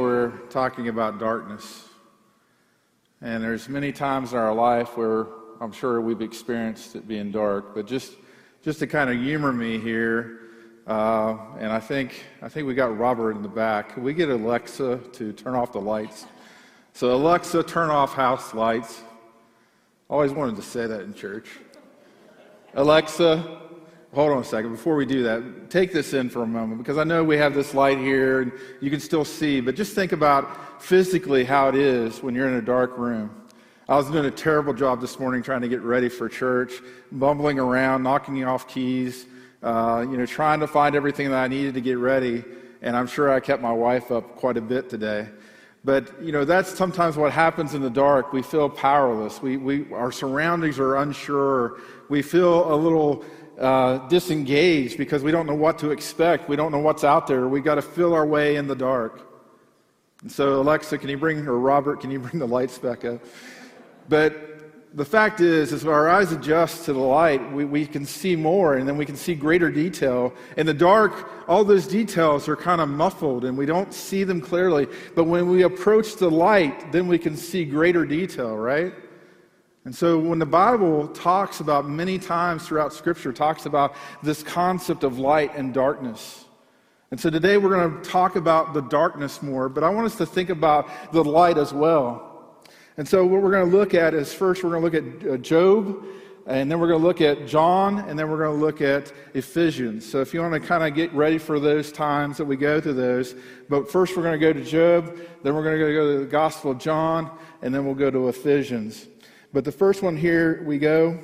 We're talking about darkness. And there's many times in our life where I'm sure we've experienced it being dark, but just just to kind of humor me here, uh, and I think I think we got Robert in the back. Can we get Alexa to turn off the lights? So Alexa, turn off house lights. Always wanted to say that in church. Alexa, hold on a second. Before we do that, take this in for a moment because I know we have this light here and you can still see, but just think about physically how it is when you're in a dark room. I was doing a terrible job this morning trying to get ready for church, bumbling around, knocking off keys, uh, you know, trying to find everything that I needed to get ready. And I'm sure I kept my wife up quite a bit today. But, you know, that's sometimes what happens in the dark. We feel powerless. We, we, our surroundings are unsure. We feel a little uh, disengaged because we don't know what to expect. We don't know what's out there. We got to feel our way in the dark. And so, Alexa, can you bring, or Robert, can you bring the lights back up? But the fact is, as our eyes adjust to the light, we, we can see more and then we can see greater detail. In the dark, all those details are kind of muffled and we don't see them clearly. But when we approach the light, then we can see greater detail, right? And so when the Bible talks about many times throughout Scripture, talks about this concept of light and darkness. And so today we're going to talk about the darkness more, but I want us to think about the light as well. And so what we're going to look at is first we're going to look at uh, Job, and then we're going to look at John, and then we're going to look at Ephesians. So if you want to kind of get ready for those times that we go through those, but first we're going to go to Job, then we're going to go to the Gospel of John, and then we'll go to Ephesians. But the first one here we go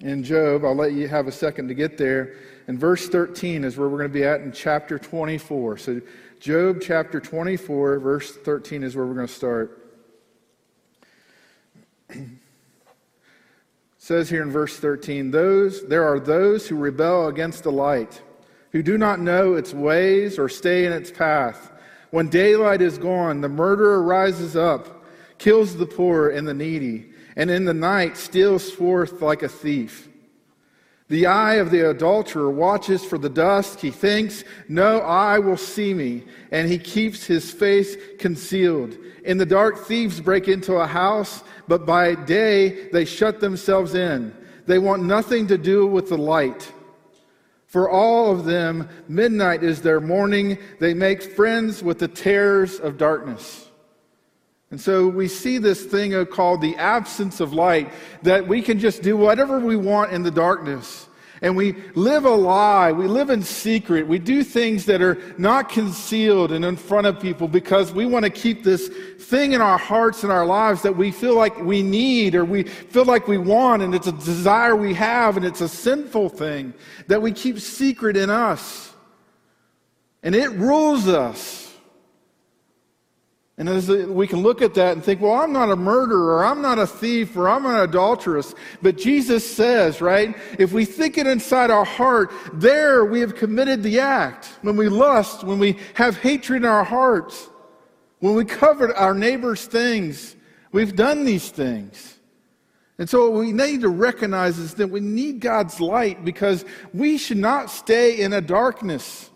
in Job. I'll let you have a second to get there. And verse 13 is where we're going to be at in chapter 24. So, Job chapter 24, verse 13 is where we're going to start. says here in verse 13 those there are those who rebel against the light who do not know its ways or stay in its path when daylight is gone the murderer rises up kills the poor and the needy and in the night steals forth like a thief. The eye of the adulterer watches for the dust. He thinks, No eye will see me, and he keeps his face concealed. In the dark, thieves break into a house, but by day they shut themselves in. They want nothing to do with the light. For all of them, midnight is their morning. They make friends with the terrors of darkness. And so we see this thing called the absence of light, that we can just do whatever we want in the darkness. And we live a lie. We live in secret. We do things that are not concealed and in front of people because we want to keep this thing in our hearts and our lives that we feel like we need or we feel like we want. And it's a desire we have and it's a sinful thing that we keep secret in us. And it rules us. And as we can look at that and think, well, I'm not a murderer, I'm not a thief, or I'm an adulteress. But Jesus says, right, if we think it inside our heart, there we have committed the act. When we lust, when we have hatred in our hearts, when we covet our neighbor's things, we've done these things. And so what we need to recognize is that we need God's light because we should not stay in a darkness.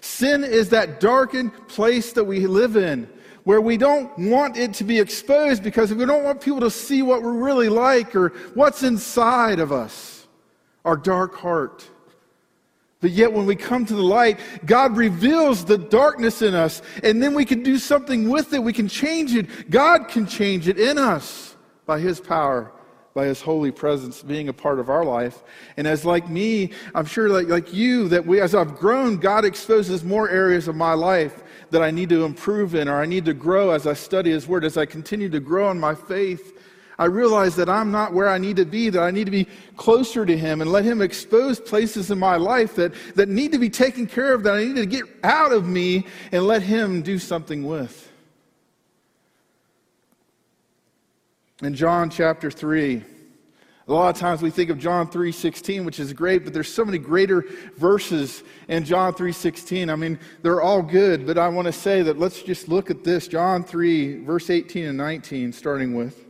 Sin is that darkened place that we live in where we don't want it to be exposed because we don't want people to see what we're really like or what's inside of us, our dark heart. But yet, when we come to the light, God reveals the darkness in us, and then we can do something with it. We can change it. God can change it in us by His power, by His holy presence being a part of our life. And as like me, I'm sure like, like you, that we, as I've grown, God exposes more areas of my life that I need to improve in or I need to grow as I study His Word, as I continue to grow in my faith. I realize that I'm not where I need to be, that I need to be closer to Him and let Him expose places in my life that, that need to be taken care of, that I need to get out of me and let Him do something with. In John chapter 3, a lot of times we think of John 3:16, which is great, but there's so many greater verses in John 3:16. I mean, they're all good, but I want to say that let's just look at this. John 3 verse 18 and 19 starting with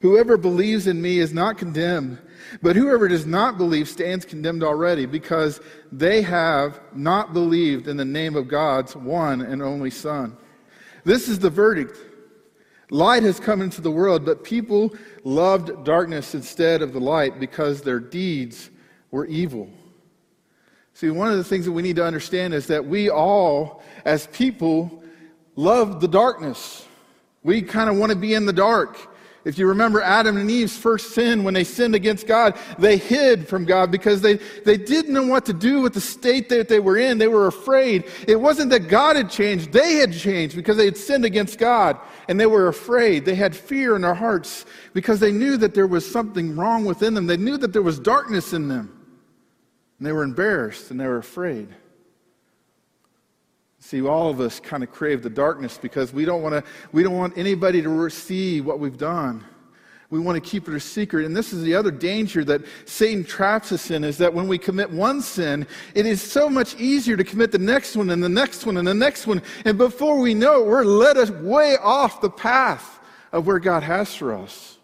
Whoever believes in me is not condemned, but whoever does not believe stands condemned already because they have not believed in the name of God's one and only Son. This is the verdict. Light has come into the world, but people loved darkness instead of the light because their deeds were evil. See, one of the things that we need to understand is that we all, as people, love the darkness. We kind of want to be in the dark. If you remember Adam and Eve's first sin, when they sinned against God, they hid from God because they, they didn't know what to do with the state that they were in. They were afraid. It wasn't that God had changed, they had changed because they had sinned against God and they were afraid. They had fear in their hearts because they knew that there was something wrong within them. They knew that there was darkness in them. And they were embarrassed and they were afraid. See, all of us kind of crave the darkness because we don't want to we don't want anybody to see what we've done. We want to keep it a secret. And this is the other danger that Satan traps us in is that when we commit one sin, it is so much easier to commit the next one and the next one and the next one. And before we know it, we're led way off the path of where God has for us.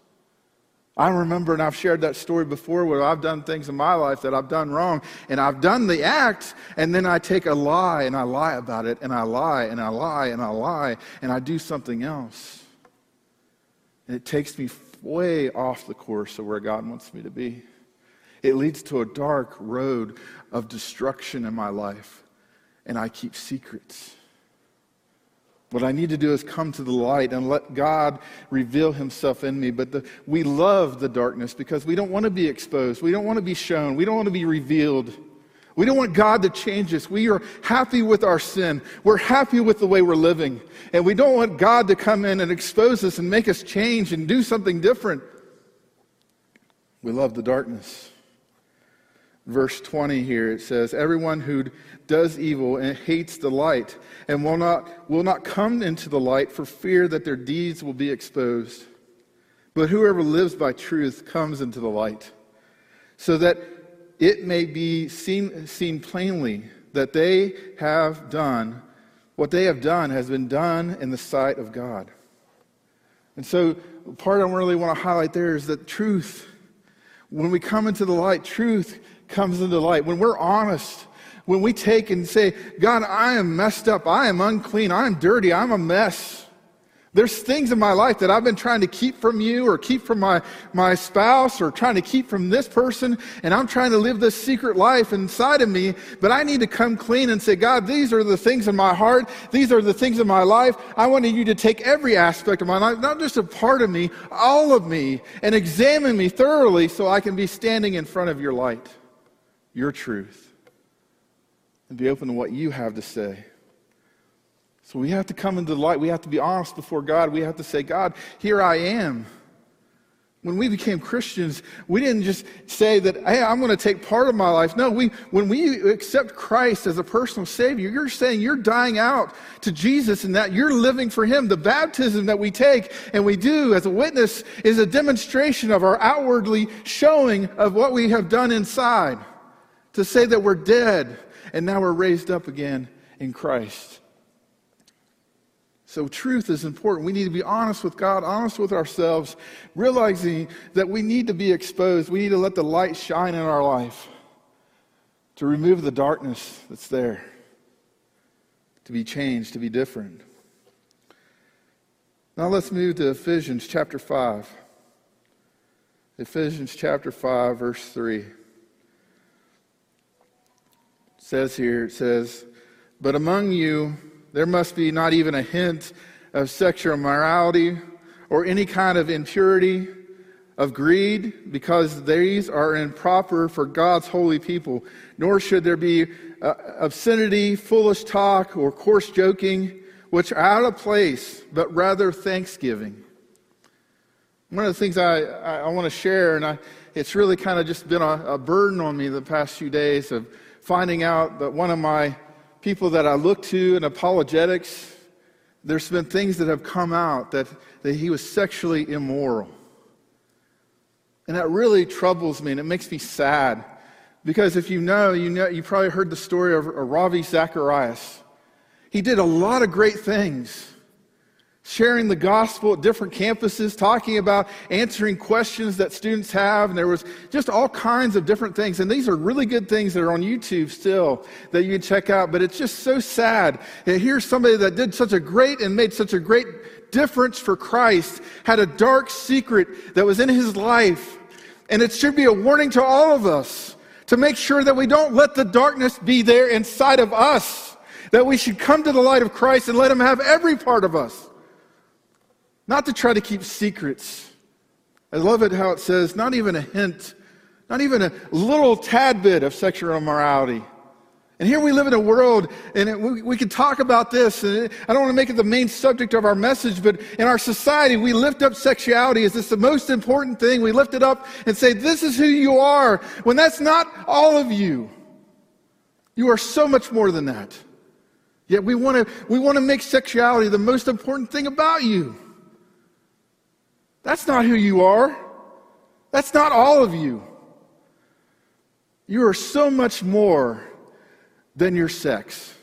I remember, and I've shared that story before, where I've done things in my life that I've done wrong, and I've done the act, and then I take a lie and I lie about it, and I lie and I lie and I lie, and I do something else. And it takes me way off the course of where God wants me to be. It leads to a dark road of destruction in my life, and I keep secrets. What I need to do is come to the light and let God reveal himself in me. But the, we love the darkness because we don't want to be exposed. We don't want to be shown. We don't want to be revealed. We don't want God to change us. We are happy with our sin. We're happy with the way we're living. And we don't want God to come in and expose us and make us change and do something different. We love the darkness. Verse 20 here it says, Everyone who does evil and hates the light and will not, will not come into the light for fear that their deeds will be exposed. But whoever lives by truth comes into the light, so that it may be seen, seen plainly that they have done what they have done has been done in the sight of God. And so, part I really want to highlight there is that truth, when we come into the light, truth comes into light. When we're honest when we take and say, God, I am messed up. I am unclean. I am dirty. I'm a mess. There's things in my life that I've been trying to keep from you or keep from my, my spouse or trying to keep from this person. And I'm trying to live this secret life inside of me. But I need to come clean and say, God, these are the things in my heart. These are the things in my life. I wanted you to take every aspect of my life, not just a part of me, all of me, and examine me thoroughly so I can be standing in front of your light, your truth and be open to what you have to say. So we have to come into the light. We have to be honest before God. We have to say, God, here I am. When we became Christians, we didn't just say that, hey, I'm going to take part of my life. No, we, when we accept Christ as a personal Savior, you're saying you're dying out to Jesus and that you're living for Him. The baptism that we take and we do as a witness is a demonstration of our outwardly showing of what we have done inside. To say that we're dead and now we're raised up again in Christ. So, truth is important. We need to be honest with God, honest with ourselves, realizing that we need to be exposed. We need to let the light shine in our life to remove the darkness that's there, to be changed, to be different. Now, let's move to Ephesians chapter 5. Ephesians chapter 5, verse 3 says here, it says, But among you there must be not even a hint of sexual immorality or any kind of impurity, of greed, because these are improper for God's holy people. Nor should there be uh, obscenity, foolish talk, or coarse joking, which are out of place, but rather thanksgiving. One of the things I, I, I want to share, and I, it's really kind of just been a, a burden on me the past few days of finding out that one of my people that I look to in apologetics, there's been things that have come out that, that he was sexually immoral. And that really troubles me and it makes me sad. Because if you know, you know, you probably heard the story of Ravi Zacharias. He did a lot of great things sharing the gospel at different campuses, talking about answering questions that students have. And there was just all kinds of different things. And these are really good things that are on YouTube still that you can check out. But it's just so sad that here's somebody that did such a great and made such a great difference for Christ, had a dark secret that was in his life. And it should be a warning to all of us to make sure that we don't let the darkness be there inside of us. That we should come to the light of Christ and let him have every part of us. Not to try to keep secrets. I love it how it says, not even a hint, not even a little tad bit of sexual immorality. And here we live in a world, and it, we, we can talk about this, and it, I don't want to make it the main subject of our message, but in our society, we lift up sexuality as this the most important thing. We lift it up and say, This is who you are, when that's not all of you. You are so much more than that. Yet we want to we want to make sexuality the most important thing about you. That's not who you are. That's not all of you. You are so much more than your sex.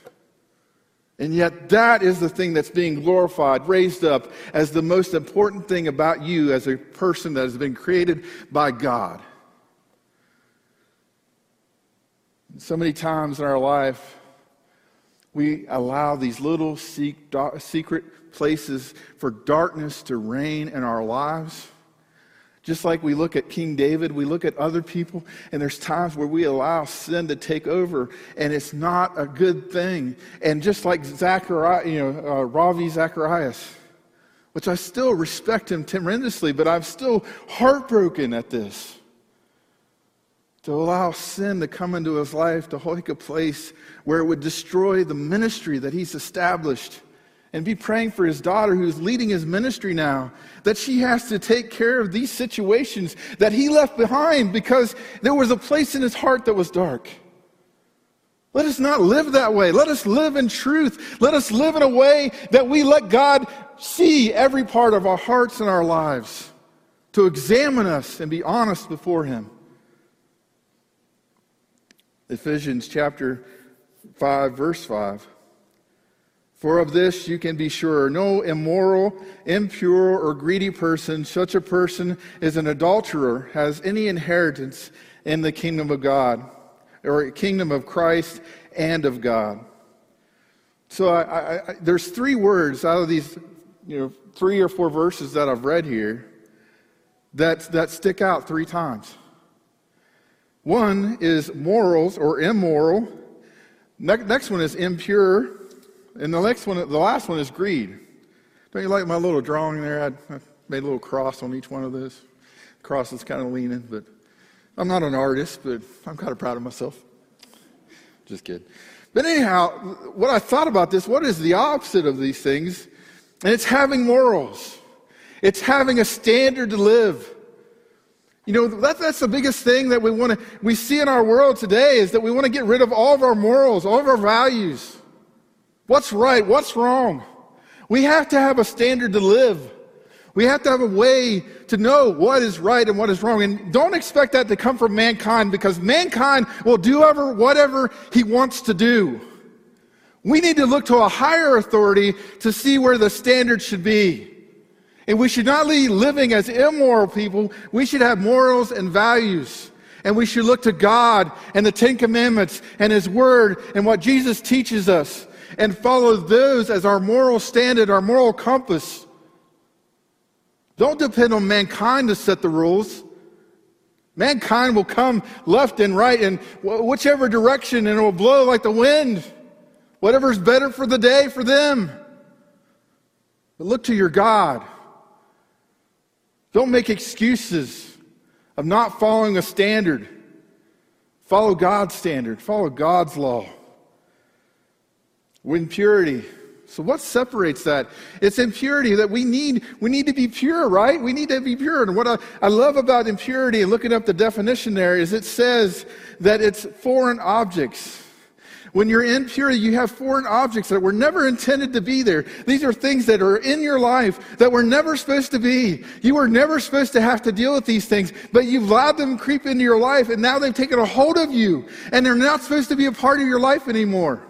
And yet, that is the thing that's being glorified, raised up as the most important thing about you as a person that has been created by God. So many times in our life, we allow these little secret places for darkness to reign in our lives. Just like we look at King David, we look at other people, and there's times where we allow sin to take over, and it's not a good thing. And just like Zachariah, you know, uh, Ravi Zacharias, which I still respect him tremendously, but I'm still heartbroken at this to allow sin to come into his life, to take a place where it would destroy the ministry that he's established. And be praying for his daughter who's leading his ministry now, that she has to take care of these situations that he left behind because there was a place in his heart that was dark. Let us not live that way. Let us live in truth. Let us live in a way that we let God see every part of our hearts and our lives, to examine us and be honest before him. Ephesians chapter 5, verse 5. For of this you can be sure no immoral, impure, or greedy person, such a person is an adulterer, has any inheritance in the kingdom of God, or kingdom of Christ and of God. So I, I, I, there's three words out of these, you know, three or four verses that I've read here that, that stick out three times. One is morals or immoral. next one is impure. And the next one, the last one is greed. Don't you like my little drawing there? I, made a little cross on each one of those. The cross is kind of leaning, but I'm not an artist, but I'm kind of proud of myself. Just kidding. But anyhow, what I thought about this, what is the opposite of these things? And it's having morals. It's having a standard to live. You know, that, that's the biggest thing that we want to, we see in our world today is that we want to get rid of all of our morals, all of our values. What's right? What's wrong? We have to have a standard to live. We have to have a way to know what is right and what is wrong. And don't expect that to come from mankind because mankind will do ever, whatever he wants to do. We need to look to a higher authority to see where the standard should be. And we should not be living as immoral people. We should have morals and values. And we should look to God and the Ten Commandments and His Word and what Jesus teaches us and follow those as our moral standard, our moral compass. Don't depend on mankind to set the rules. Mankind will come left and right in whichever direction and it will blow like the wind. Whatever's better for the day for them. But look to your God. Don't make excuses of not following a standard. Follow God's standard, follow God's law. With purity. So what separates that? It's impurity that we need. We need to be pure, right? We need to be pure. And what I, I love about impurity and looking up the definition there is it says that it's foreign objects. When you're impure, you have foreign objects that were never intended to be there. These are things that are in your life that were never supposed to be. You were never supposed to have to deal with these things, but you've allowed them creep into your life and now they've taken a hold of you and they're not supposed to be a part of your life anymore.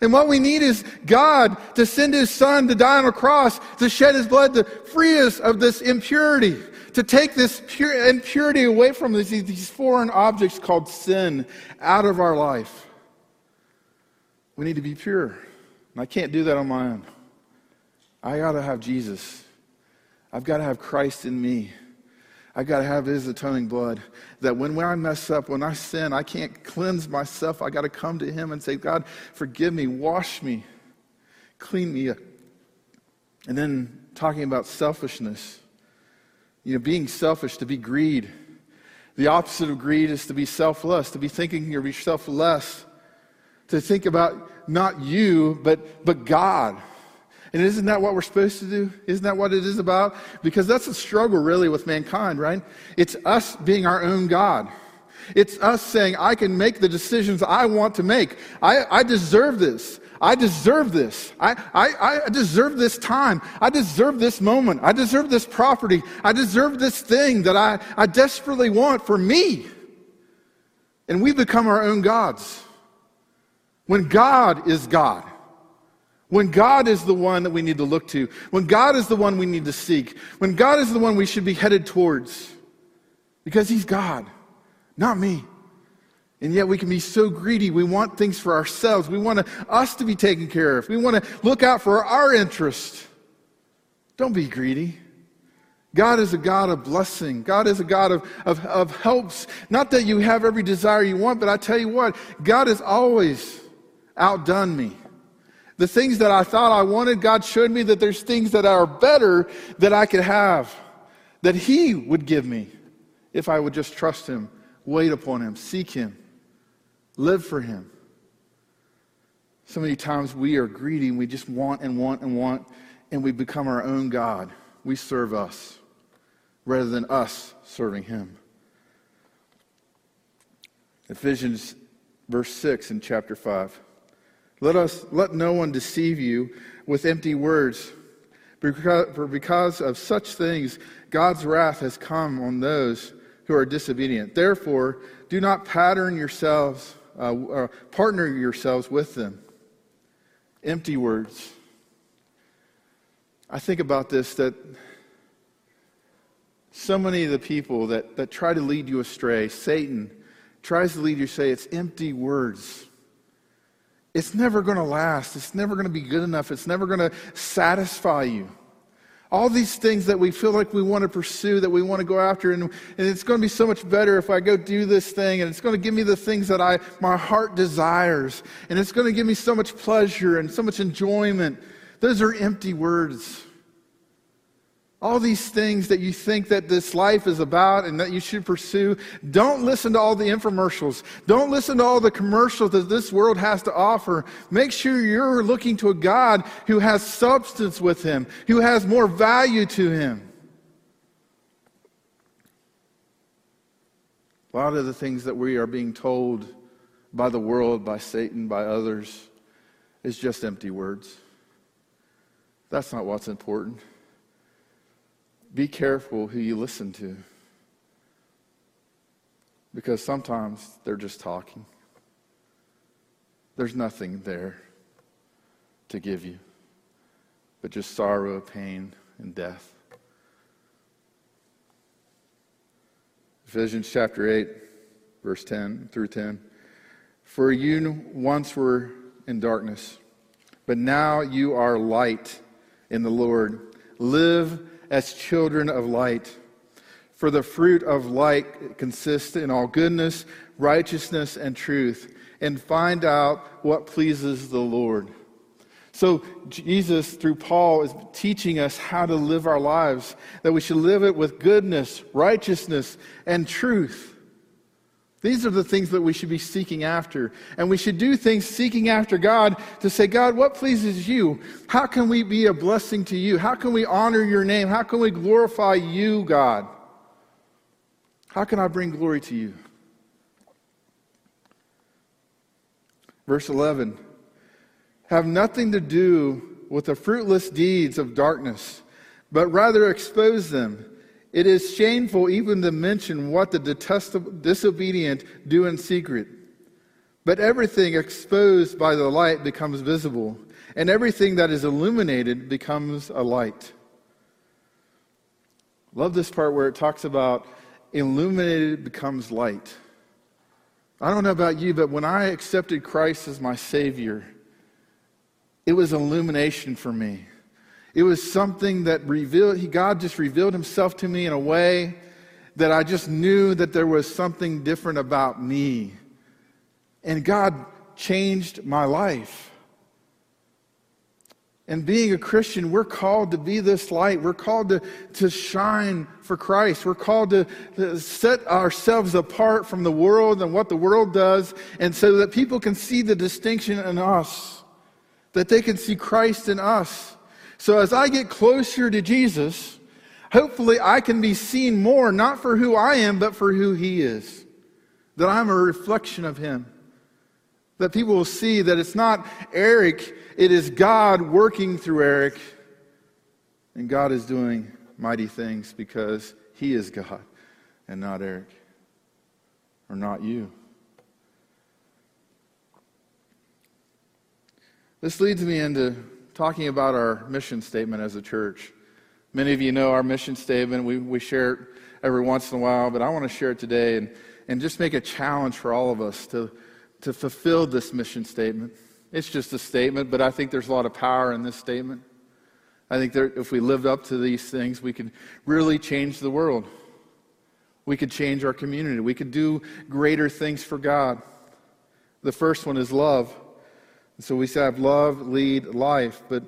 And what we need is God to send his son to die on a cross, to shed his blood, to free us of this impurity, to take this pure, impurity away from these, these foreign objects called sin out of our life. We need to be pure. And I can't do that on my own. I got to have Jesus. I've got to have Christ in me. I got to have His atoning blood. That when, when I mess up, when I sin, I can't cleanse myself. I got to come to Him and say, God, forgive me, wash me, clean me up. And then talking about selfishness, you know, being selfish, to be greed. The opposite of greed is to be selfless, to be thinking of yourself less, to think about not you, but, but God. And isn't that what we're supposed to do? Isn't that what it is about? Because that's a struggle really with mankind, right? It's us being our own God. It's us saying, I can make the decisions I want to make. I, I deserve this. I deserve this. I, I, I deserve this time. I deserve this moment. I deserve this property. I deserve this thing that I, I desperately want for me. And we become our own gods. When God is God. When God is the one that we need to look to, when God is the one we need to seek, when God is the one we should be headed towards, because He's God, not me. And yet we can be so greedy. We want things for ourselves. We want us to be taken care of. We want to look out for our interest. Don't be greedy. God is a God of blessing. God is a God of, of, of helps. Not that you have every desire you want, but I tell you what, God has always outdone me. The things that I thought I wanted, God showed me that there's things that are better that I could have, that He would give me if I would just trust Him, wait upon Him, seek Him, live for Him. So many times we are greedy and we just want and want and want, and we become our own God. We serve us rather than us serving Him. Ephesians verse 6 in chapter 5. Let us let no one deceive you with empty words. For because of such things, God's wrath has come on those who are disobedient. Therefore, do not pattern yourselves, uh, uh, partner yourselves with them. Empty words. I think about this that so many of the people that, that try to lead you astray, Satan tries to lead you astray, it's empty words it's never going to last. It's never going to be good enough. It's never going to satisfy you. All these things that we feel like we want to pursue, that we want to go after, and, and it's going to be so much better if I go do this thing, and it's going to give me the things that I, my heart desires, and it's going to give me so much pleasure and so much enjoyment. Those are empty words. All these things that you think that this life is about and that you should pursue, don't listen to all the infomercials. Don't listen to all the commercials that this world has to offer. Make sure you're looking to a God who has substance with him, who has more value to him. A lot of the things that we are being told by the world, by Satan, by others, is just empty words. That's not what's important. Be careful who you listen to. Because sometimes they're just talking. There's nothing there to give you but just sorrow, pain, and death. Ephesians chapter 8, verse 10 through 10. For you once were in darkness, but now you are light in the Lord. Live as children of light. For the fruit of light consists in all goodness, righteousness, and truth, and find out what pleases the Lord. So, Jesus, through Paul, is teaching us how to live our lives, that we should live it with goodness, righteousness, and truth. These are the things that we should be seeking after. And we should do things seeking after God to say, God, what pleases you? How can we be a blessing to you? How can we honor your name? How can we glorify you, God? How can I bring glory to you? Verse 11 Have nothing to do with the fruitless deeds of darkness, but rather expose them. It is shameful even to mention what the detestable, disobedient do in secret. But everything exposed by the light becomes visible, and everything that is illuminated becomes a light. Love this part where it talks about illuminated becomes light. I don't know about you, but when I accepted Christ as my Savior, it was illumination for me. It was something that revealed, God just revealed Himself to me in a way that I just knew that there was something different about me. And God changed my life. And being a Christian, we're called to be this light. We're called to, to shine for Christ. We're called to, to set ourselves apart from the world and what the world does, and so that people can see the distinction in us, that they can see Christ in us. So as I get closer to Jesus, hopefully I can be seen more, not for who I am, but for who He is. That I'm a reflection of Him. That people will see that it's not Eric, it is God working through Eric. And God is doing mighty things because He is God and not Eric or not you. This leads me into talking about our mission statement as a church. Many of you know our mission statement. We, we share it every once in a while, but I want to share it today and, and just make a challenge for all of us to to fulfill this mission statement. It's just a statement, but I think there's a lot of power in this statement. I think that if we lived up to these things, we could really change the world. We could change our community. We could do greater things for God. The first one is love. So we have love lead life, but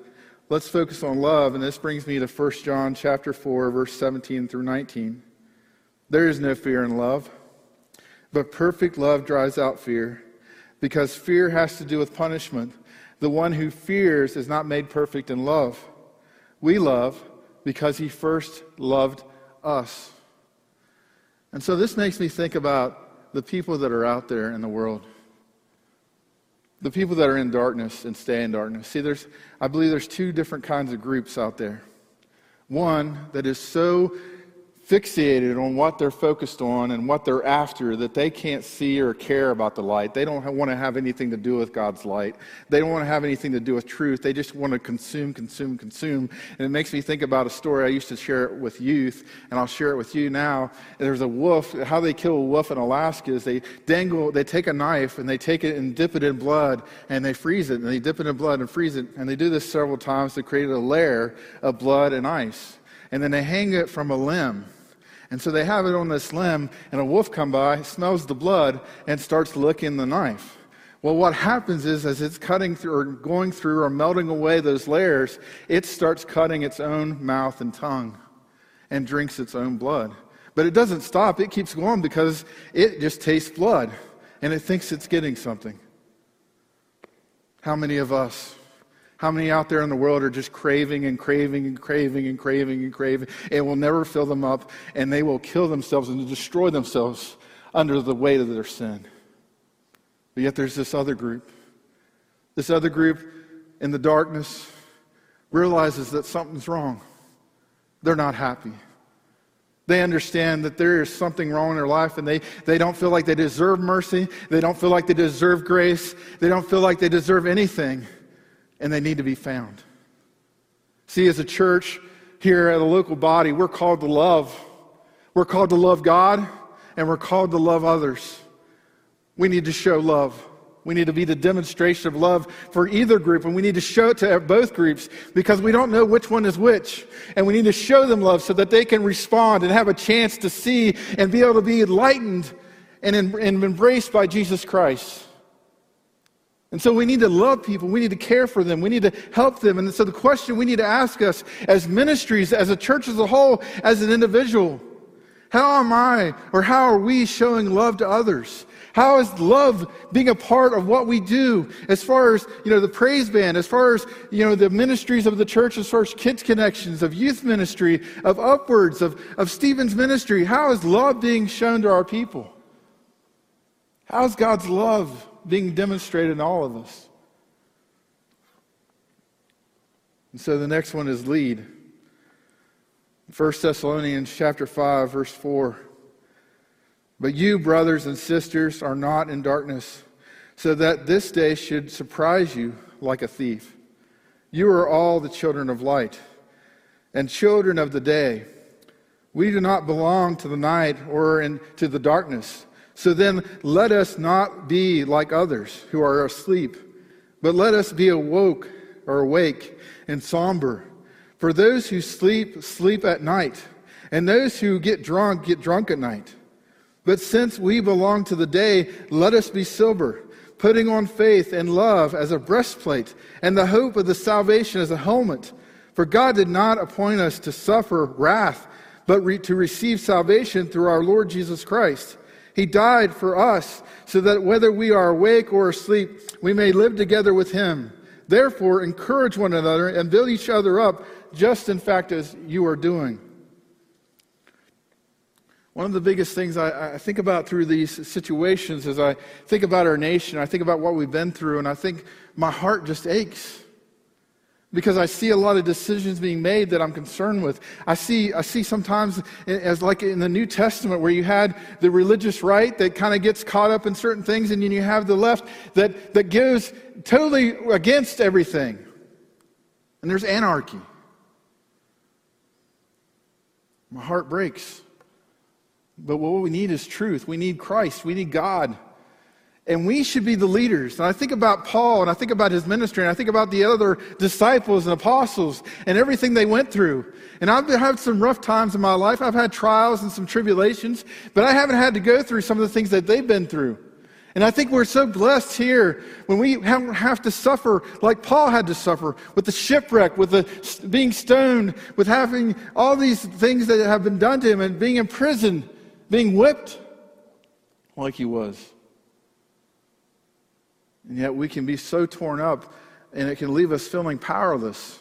let's focus on love, and this brings me to 1 John chapter 4, verse 17 through 19. There is no fear in love, but perfect love drives out fear because fear has to do with punishment. The one who fears is not made perfect in love. We love because he first loved us. And so this makes me think about the people that are out there in the world. The people that are in darkness and stay in darkness. See, there's, I believe there's two different kinds of groups out there. One that is so fixated on what they're focused on and what they're after that they can't see or care about the light. They don't want to have anything to do with God's light. They don't want to have anything to do with truth. They just want to consume, consume, consume. And it makes me think about a story I used to share it with youth, and I'll share it with you now. There's a wolf. How they kill a wolf in Alaska is they dangle, they take a knife and they take it and dip it in blood and they freeze it and they dip it in blood and freeze it. And they do this several times to create a layer of blood and ice. And then they hang it from a limb and so they have it on this limb, and a wolf come by, smells the blood, and starts licking the knife. Well, what happens is, as it's cutting through or going through or melting away those layers, it starts cutting its own mouth and tongue and drinks its own blood. But it doesn't stop, it keeps going because it just tastes blood and it thinks it's getting something. How many of us how many out there in the world are just craving and craving and craving and craving and craving and will never fill them up and they will kill themselves and destroy themselves under the weight of their sin? But yet there's this other group. This other group in the darkness realizes that something's wrong. They're not happy. They understand that there is something wrong in their life and they, they don't feel like they deserve mercy. They don't feel like they deserve grace. They don't feel like they deserve anything and they need to be found. See, as a church here at a local body, we're called to love. We're called to love God, and we're called to love others. We need to show love. We need to be the demonstration of love for either group, and we need to show it to both groups because we don't know which one is which. And we need to show them love so that they can respond and have a chance to see and be able to be enlightened and, and embraced by Jesus Christ. And so we need to love people. We need to care for them. We need to help them. And so the question we need to ask us as ministries, as a church as a whole, as an individual, how am I or how are we showing love to others? How is love being a part of what we do as far as, you know, the praise band, as far as, you know, the ministries of the church, as far as kids connections, of youth ministry, of upwards, of, of Stephen's ministry? How is love being shown to our people? How is God's love being demonstrated in all of us. And so the next one is lead. 1 Thessalonians chapter 5 verse 4. But you brothers and sisters are not in darkness so that this day should surprise you like a thief. You are all the children of light and children of the day. We do not belong to the night or in, to the darkness. So then let us not be like others who are asleep, but let us be awoke or awake and somber. For those who sleep, sleep at night, and those who get drunk, get drunk at night. But since we belong to the day, let us be sober, putting on faith and love as a breastplate, and the hope of the salvation as a helmet. For God did not appoint us to suffer wrath, but re- to receive salvation through our Lord Jesus Christ. He died for us, so that whether we are awake or asleep, we may live together with him. Therefore, encourage one another and build each other up, just in fact as you are doing. One of the biggest things I, I, think about through these situations is I think about our nation, I think about what we've been through, and I think my heart just aches because I see a lot of decisions being made that I'm concerned with. I see, I see sometimes, as like in the New Testament, where you had the religious right that kind of gets caught up in certain things, and then you have the left that, that goes totally against everything. And there's anarchy. My heart breaks. But what we need is truth. We need Christ. We need God. And we should be the leaders. And I think about Paul and I think about his ministry and I think about the other disciples and apostles and everything they went through. And I've had some rough times in my life. I've had trials and some tribulations, but I haven't had to go through some of the things that they've been through. And I think we're so blessed here when we have to suffer like Paul had to suffer with the shipwreck, with the being stoned, with having all these things that have been done to him and being in prison, being whipped like he was. And yet we can be so torn up, and it can leave us feeling powerless.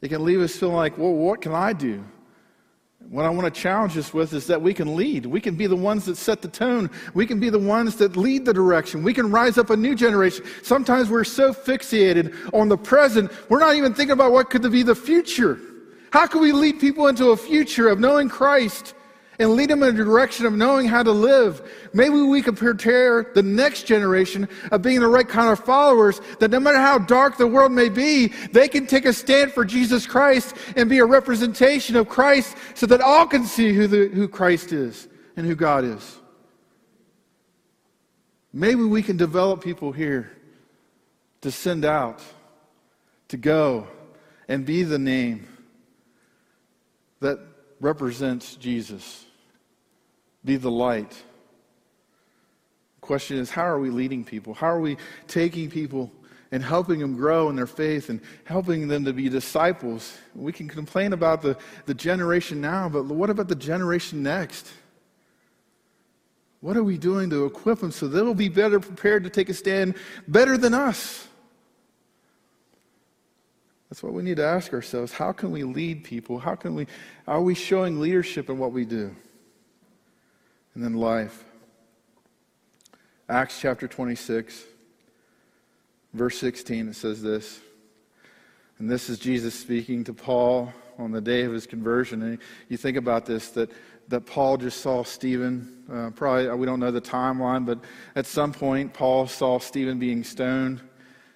It can leave us feeling like, well, what can I do? What I want to challenge us with is that we can lead. We can be the ones that set the tone. We can be the ones that lead the direction. We can rise up a new generation. Sometimes we're so fixated on the present, we're not even thinking about what could be the future. How can we lead people into a future of knowing Christ and lead them in the direction of knowing how to live. Maybe we can prepare the next generation of being the right kind of followers that no matter how dark the world may be, they can take a stand for Jesus Christ and be a representation of Christ so that all can see who, the, who Christ is and who God is. Maybe we can develop people here to send out, to go and be the name that represents Jesus. Be the light. The question is, how are we leading people? How are we taking people and helping them grow in their faith and helping them to be disciples? We can complain about the, the generation now, but what about the generation next? What are we doing to equip them so they'll be better prepared to take a stand better than us? That's what we need to ask ourselves. How can we lead people? How can we, are we showing leadership in what we do? And then life. Acts chapter 26, verse 16, it says this. And this is Jesus speaking to Paul on the day of his conversion. And you think about this that, that Paul just saw Stephen. Uh, probably, we don't know the timeline, but at some point, Paul saw Stephen being stoned,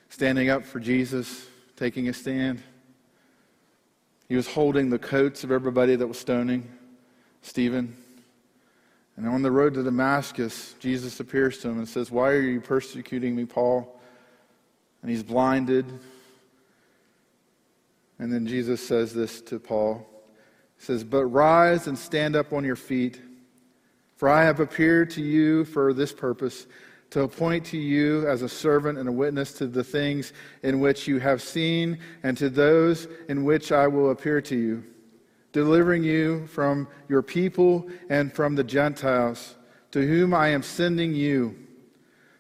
standing up for Jesus taking a stand. He was holding the coats of everybody that was stoning Stephen. And on the road to Damascus, Jesus appears to him and says, Why are you persecuting me, Paul? And he's blinded. And then Jesus says this to Paul. He says, But rise and stand up on your feet, for I have appeared to you for this purpose to appoint to you as a servant and a witness to the things in which you have seen and to those in which I will appear to you, delivering you from your people and from the Gentiles, to whom I am sending you,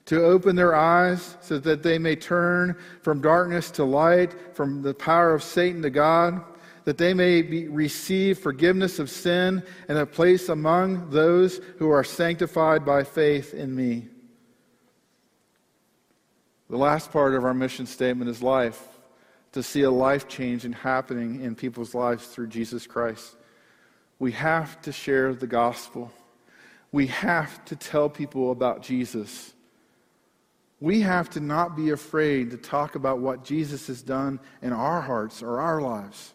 to open their eyes so that they may turn from darkness to light, from the power of Satan to God. That they may be, receive forgiveness of sin and a place among those who are sanctified by faith in me. The last part of our mission statement is life, to see a life changing happening in people's lives through Jesus Christ. We have to share the gospel. We have to tell people about Jesus. We have to not be afraid to talk about what Jesus has done in our hearts or our lives.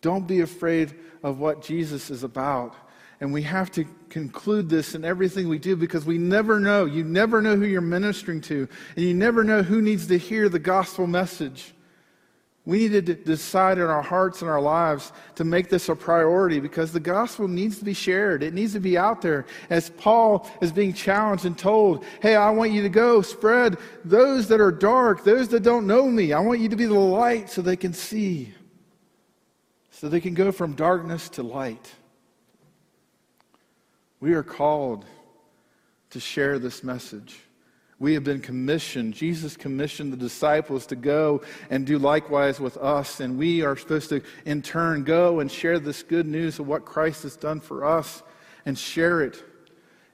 Don't be afraid of what Jesus is about. And we have to conclude this in everything we do because we never know. You never know who you're ministering to, and you never know who needs to hear the gospel message. We need to decide in our hearts and our lives to make this a priority because the gospel needs to be shared. It needs to be out there. As Paul is being challenged and told, hey, I want you to go spread those that are dark, those that don't know me. I want you to be the light so they can see, so they can go from darkness to light. We are called to share this message. We have been commissioned. Jesus commissioned the disciples to go and do likewise with us. And we are supposed to, in turn, go and share this good news of what Christ has done for us and share it.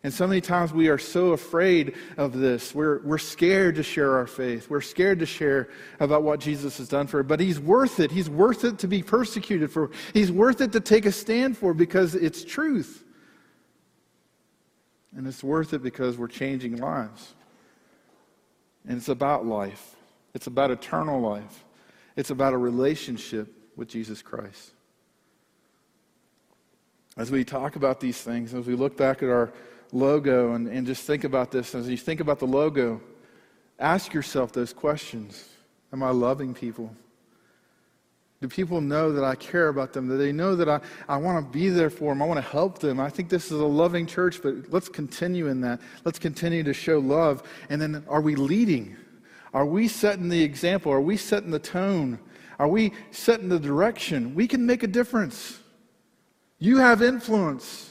And so many times we are so afraid of this. We're, we're scared to share our faith. We're scared to share about what Jesus has done for us. But He's worth it. He's worth it to be persecuted for. He's worth it to take a stand for because it's truth. And it's worth it because we're changing lives. And it's about life, it's about eternal life, it's about a relationship with Jesus Christ. As we talk about these things, as we look back at our logo and, and just think about this, as you think about the logo, ask yourself those questions Am I loving people? Do people know that I care about them? Do they know that I, I want to be there for them? I want to help them. I think this is a loving church, but let's continue in that. Let's continue to show love. And then are we leading? Are we setting the example? Are we setting the tone? Are we setting the direction? We can make a difference. You have influence.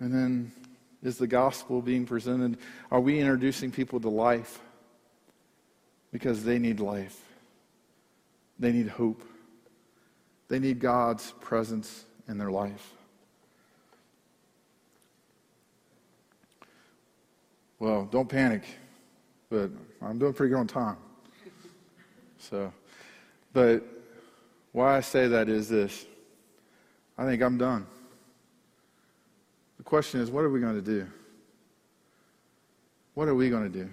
And then is the gospel being presented? Are we introducing people to life? Because they need life. They need hope. They need God's presence in their life. Well, don't panic, but I'm doing pretty good on time. So, but why I say that is this I think I'm done. The question is, what are we going to do? What are we going to do?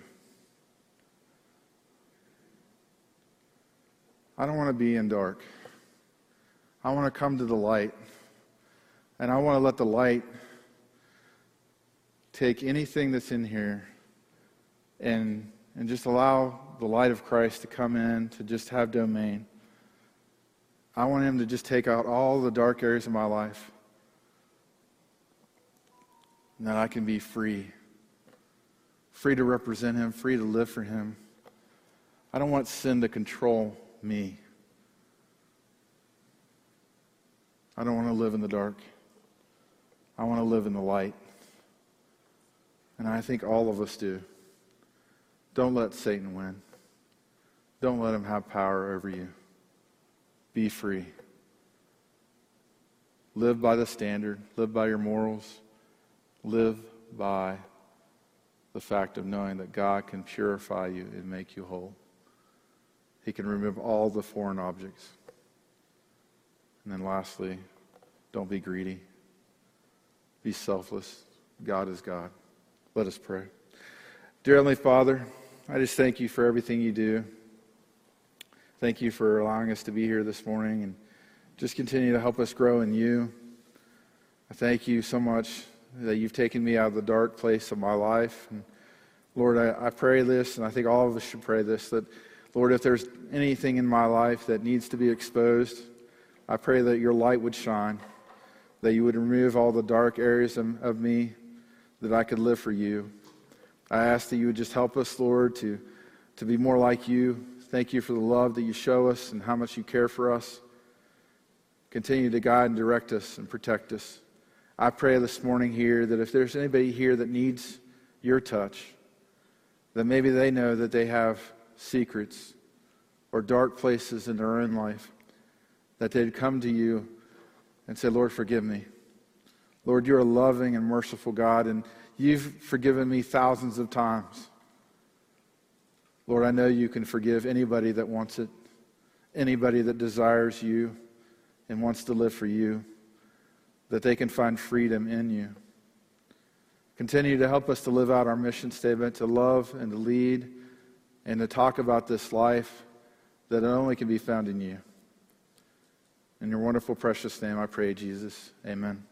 I don't want to be in dark. I want to come to the light. And I want to let the light take anything that's in here and, and just allow the light of Christ to come in, to just have domain. I want Him to just take out all the dark areas of my life. And that I can be free. Free to represent Him, free to live for Him. I don't want sin to control me. I don't want to live in the dark. I want to live in the light. And I think all of us do. Don't let Satan win. Don't let him have power over you. Be free. Live by the standard, live by your morals, live by the fact of knowing that God can purify you and make you whole. He can remove all the foreign objects. And then lastly, don't be greedy. Be selfless. God is God. Let us pray. Dear Heavenly Father, I just thank you for everything you do. Thank you for allowing us to be here this morning and just continue to help us grow in you. I thank you so much that you've taken me out of the dark place of my life. And Lord, I, I pray this, and I think all of us should pray this, that Lord, if there's anything in my life that needs to be exposed, I pray that your light would shine, that you would remove all the dark areas of, of me, that I could live for you. I ask that you would just help us, Lord, to, to be more like you. Thank you for the love that you show us and how much you care for us. Continue to guide and direct us and protect us. I pray this morning here that if there's anybody here that needs your touch, that maybe they know that they have secrets or dark places in their own life, that they'd come to you and say, Lord, forgive me. Lord, you're a loving and merciful God, and you've forgiven me thousands of times. Lord, I know you can forgive anybody that wants it, anybody that desires you and wants to live for you, that they can find freedom in you. Continue to help us to live out our mission statement, to love and to lead, and to talk about this life that only can be found in you. In your wonderful, precious name, I pray, Jesus. Amen.